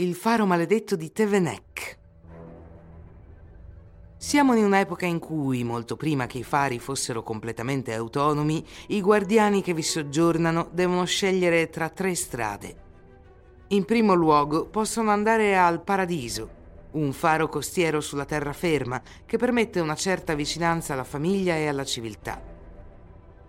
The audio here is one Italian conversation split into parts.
Il faro maledetto di Tevenek. Siamo in un'epoca in cui, molto prima che i fari fossero completamente autonomi, i guardiani che vi soggiornano devono scegliere tra tre strade. In primo luogo possono andare al Paradiso, un faro costiero sulla terraferma che permette una certa vicinanza alla famiglia e alla civiltà.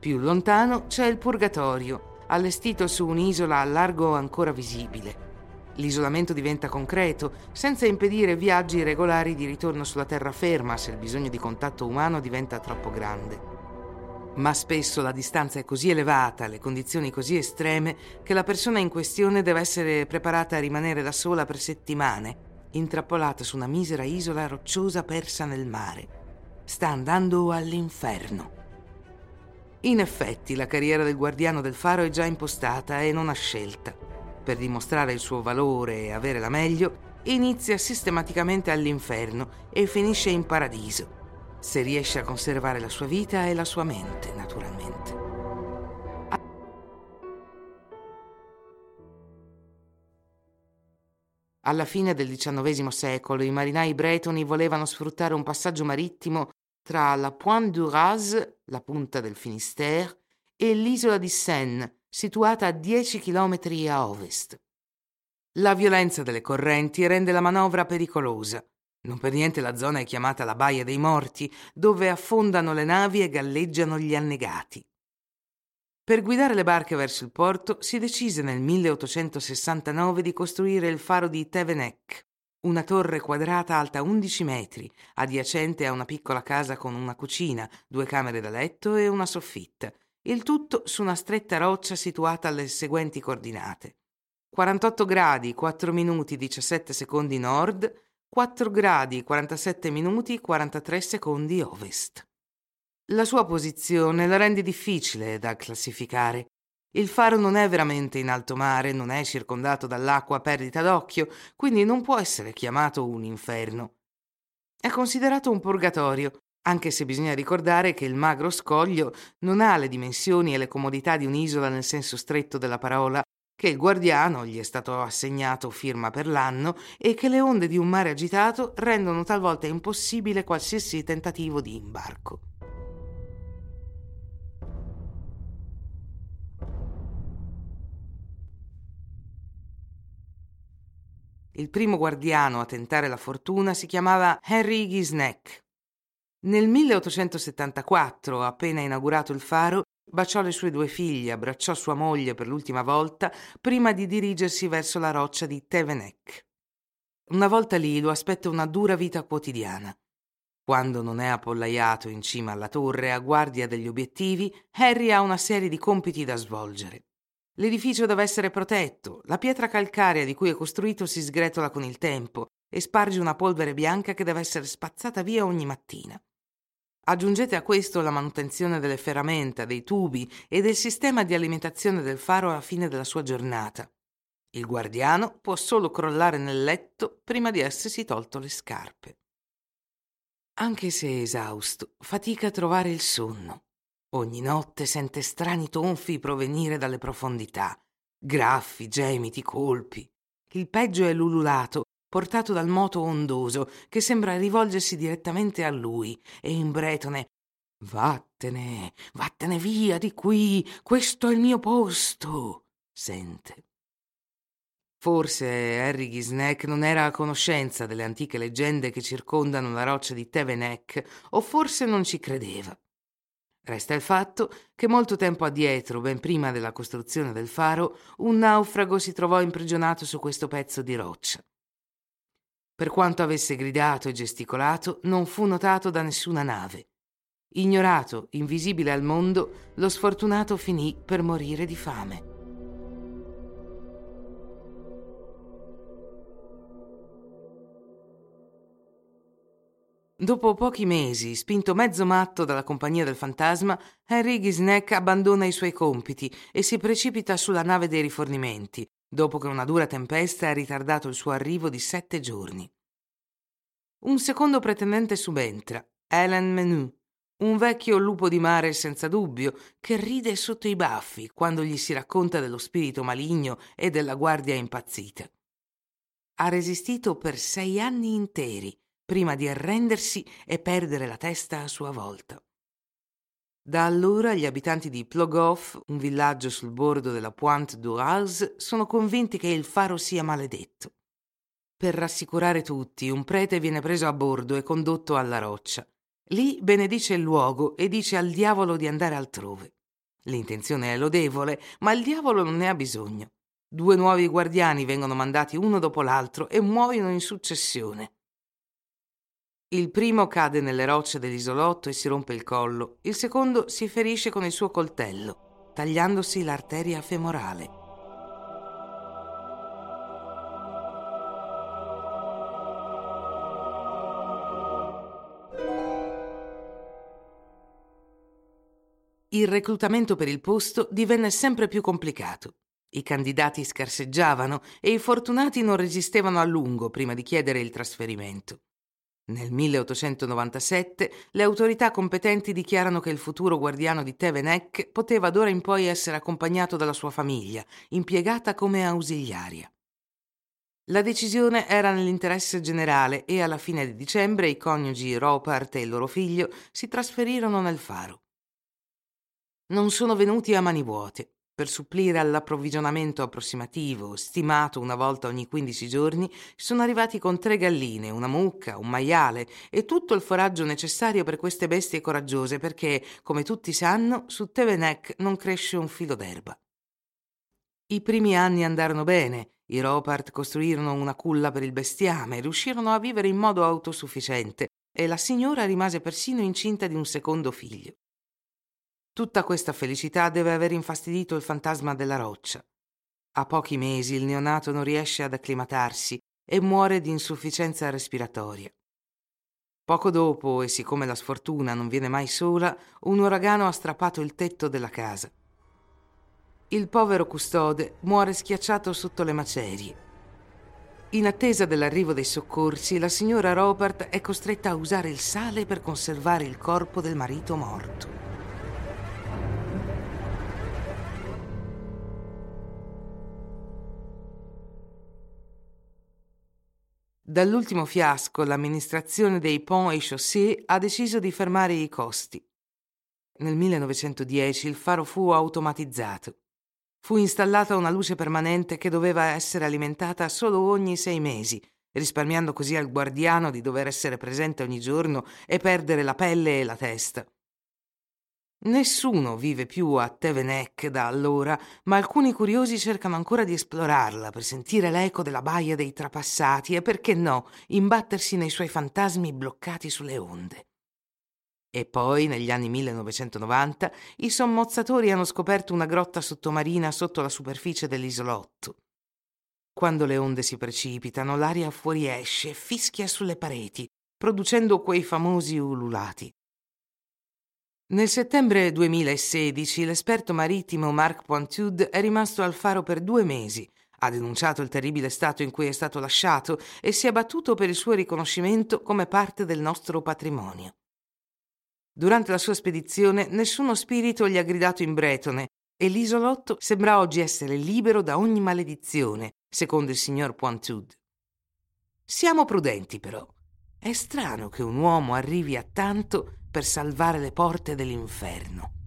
Più lontano c'è il Purgatorio, allestito su un'isola a largo ancora visibile. L'isolamento diventa concreto, senza impedire viaggi regolari di ritorno sulla terraferma se il bisogno di contatto umano diventa troppo grande. Ma spesso la distanza è così elevata, le condizioni così estreme, che la persona in questione deve essere preparata a rimanere da sola per settimane, intrappolata su una misera isola rocciosa persa nel mare. Sta andando all'inferno. In effetti, la carriera del guardiano del faro è già impostata e non ha scelta per dimostrare il suo valore e avere la meglio, inizia sistematicamente all'inferno e finisce in paradiso, se riesce a conservare la sua vita e la sua mente, naturalmente. Alla fine del XIX secolo i marinai bretoni volevano sfruttare un passaggio marittimo tra la Pointe du Raz, la punta del Finistère, e l'isola di Seine, situata a 10 km a ovest. La violenza delle correnti rende la manovra pericolosa. Non per niente la zona è chiamata la Baia dei Morti, dove affondano le navi e galleggiano gli annegati. Per guidare le barche verso il porto si decise nel 1869 di costruire il faro di Tevenek, una torre quadrata alta 11 metri, adiacente a una piccola casa con una cucina, due camere da letto e una soffitta, il tutto su una stretta roccia situata alle seguenti coordinate. 48 gradi 4 minuti 17 secondi nord, 4 gradi 47 minuti 43 secondi ovest. La sua posizione la rende difficile da classificare. Il faro non è veramente in alto mare, non è circondato dall'acqua a perdita d'occhio, quindi non può essere chiamato un inferno. È considerato un purgatorio, anche se bisogna ricordare che il magro scoglio non ha le dimensioni e le comodità di un'isola nel senso stretto della parola, che il guardiano gli è stato assegnato firma per l'anno e che le onde di un mare agitato rendono talvolta impossibile qualsiasi tentativo di imbarco. Il primo guardiano a tentare la fortuna si chiamava Henry Gisneck nel 1874, appena inaugurato il faro, baciò le sue due figlie, abbracciò sua moglie per l'ultima volta prima di dirigersi verso la roccia di Tevenek. Una volta lì lo aspetta una dura vita quotidiana. Quando non è appollaiato in cima alla torre a guardia degli obiettivi, Harry ha una serie di compiti da svolgere. L'edificio deve essere protetto, la pietra calcarea di cui è costruito si sgretola con il tempo e sparge una polvere bianca che deve essere spazzata via ogni mattina. Aggiungete a questo la manutenzione delle ferramenta, dei tubi e del sistema di alimentazione del faro alla fine della sua giornata. Il guardiano può solo crollare nel letto prima di essersi tolto le scarpe. Anche se esausto, fatica a trovare il sonno. Ogni notte sente strani tonfi provenire dalle profondità, graffi, gemiti, colpi. Il peggio è l'ululato portato dal moto ondoso che sembra rivolgersi direttamente a lui e in bretone Vattene, vattene via di qui, questo è il mio posto, sente. Forse Harry Gisneck non era a conoscenza delle antiche leggende che circondano la roccia di Tevenek, o forse non ci credeva. Resta il fatto che molto tempo addietro, ben prima della costruzione del faro, un naufrago si trovò imprigionato su questo pezzo di roccia. Per quanto avesse gridato e gesticolato, non fu notato da nessuna nave. Ignorato, invisibile al mondo, lo sfortunato finì per morire di fame. Dopo pochi mesi, spinto mezzo matto dalla compagnia del fantasma, Henry Ghisneck abbandona i suoi compiti e si precipita sulla nave dei rifornimenti, dopo che una dura tempesta ha ritardato il suo arrivo di sette giorni. Un secondo pretendente subentra, Helen Menu, un vecchio lupo di mare senza dubbio, che ride sotto i baffi quando gli si racconta dello spirito maligno e della guardia impazzita. Ha resistito per sei anni interi prima di arrendersi e perdere la testa a sua volta. Da allora gli abitanti di Plogoff, un villaggio sul bordo della Pointe du House, sono convinti che il faro sia maledetto. Per rassicurare tutti, un prete viene preso a bordo e condotto alla roccia. Lì benedice il luogo e dice al diavolo di andare altrove. L'intenzione è lodevole, ma il diavolo non ne ha bisogno. Due nuovi guardiani vengono mandati uno dopo l'altro e muoiono in successione. Il primo cade nelle rocce dell'isolotto e si rompe il collo, il secondo si ferisce con il suo coltello, tagliandosi l'arteria femorale. Il reclutamento per il posto divenne sempre più complicato. I candidati scarseggiavano e i fortunati non resistevano a lungo prima di chiedere il trasferimento. Nel 1897 le autorità competenti dichiarano che il futuro guardiano di Tevenek poteva d'ora in poi essere accompagnato dalla sua famiglia, impiegata come ausiliaria. La decisione era nell'interesse generale e alla fine di dicembre i coniugi Ropart e il loro figlio si trasferirono nel faro. Non sono venuti a mani vuote. Per supplire all'approvvigionamento approssimativo, stimato una volta ogni 15 giorni, sono arrivati con tre galline, una mucca, un maiale e tutto il foraggio necessario per queste bestie coraggiose perché, come tutti sanno, su Tevenec non cresce un filo d'erba. I primi anni andarono bene, i Ropart costruirono una culla per il bestiame, riuscirono a vivere in modo autosufficiente e la signora rimase persino incinta di un secondo figlio. Tutta questa felicità deve aver infastidito il fantasma della roccia. A pochi mesi il neonato non riesce ad acclimatarsi e muore di insufficienza respiratoria. Poco dopo, e siccome la sfortuna non viene mai sola, un uragano ha strappato il tetto della casa. Il povero custode muore schiacciato sotto le macerie. In attesa dell'arrivo dei soccorsi, la signora Robert è costretta a usare il sale per conservare il corpo del marito morto. Dall'ultimo fiasco l'amministrazione dei Pont et Chaussée ha deciso di fermare i costi. Nel 1910 il faro fu automatizzato. Fu installata una luce permanente che doveva essere alimentata solo ogni sei mesi, risparmiando così al guardiano di dover essere presente ogni giorno e perdere la pelle e la testa. Nessuno vive più a Tevenek da allora, ma alcuni curiosi cercano ancora di esplorarla per sentire l'eco della baia dei trapassati e, perché no, imbattersi nei suoi fantasmi bloccati sulle onde. E poi, negli anni 1990, i sommozzatori hanno scoperto una grotta sottomarina sotto la superficie dell'isolotto. Quando le onde si precipitano, l'aria fuoriesce e fischia sulle pareti, producendo quei famosi ululati. Nel settembre 2016 l'esperto marittimo Marc Pointud è rimasto al faro per due mesi, ha denunciato il terribile stato in cui è stato lasciato e si è battuto per il suo riconoscimento come parte del nostro patrimonio. Durante la sua spedizione nessuno spirito gli ha gridato in bretone e l'isolotto sembra oggi essere libero da ogni maledizione, secondo il signor Pointud. Siamo prudenti però. È strano che un uomo arrivi a tanto per salvare le porte dell'inferno.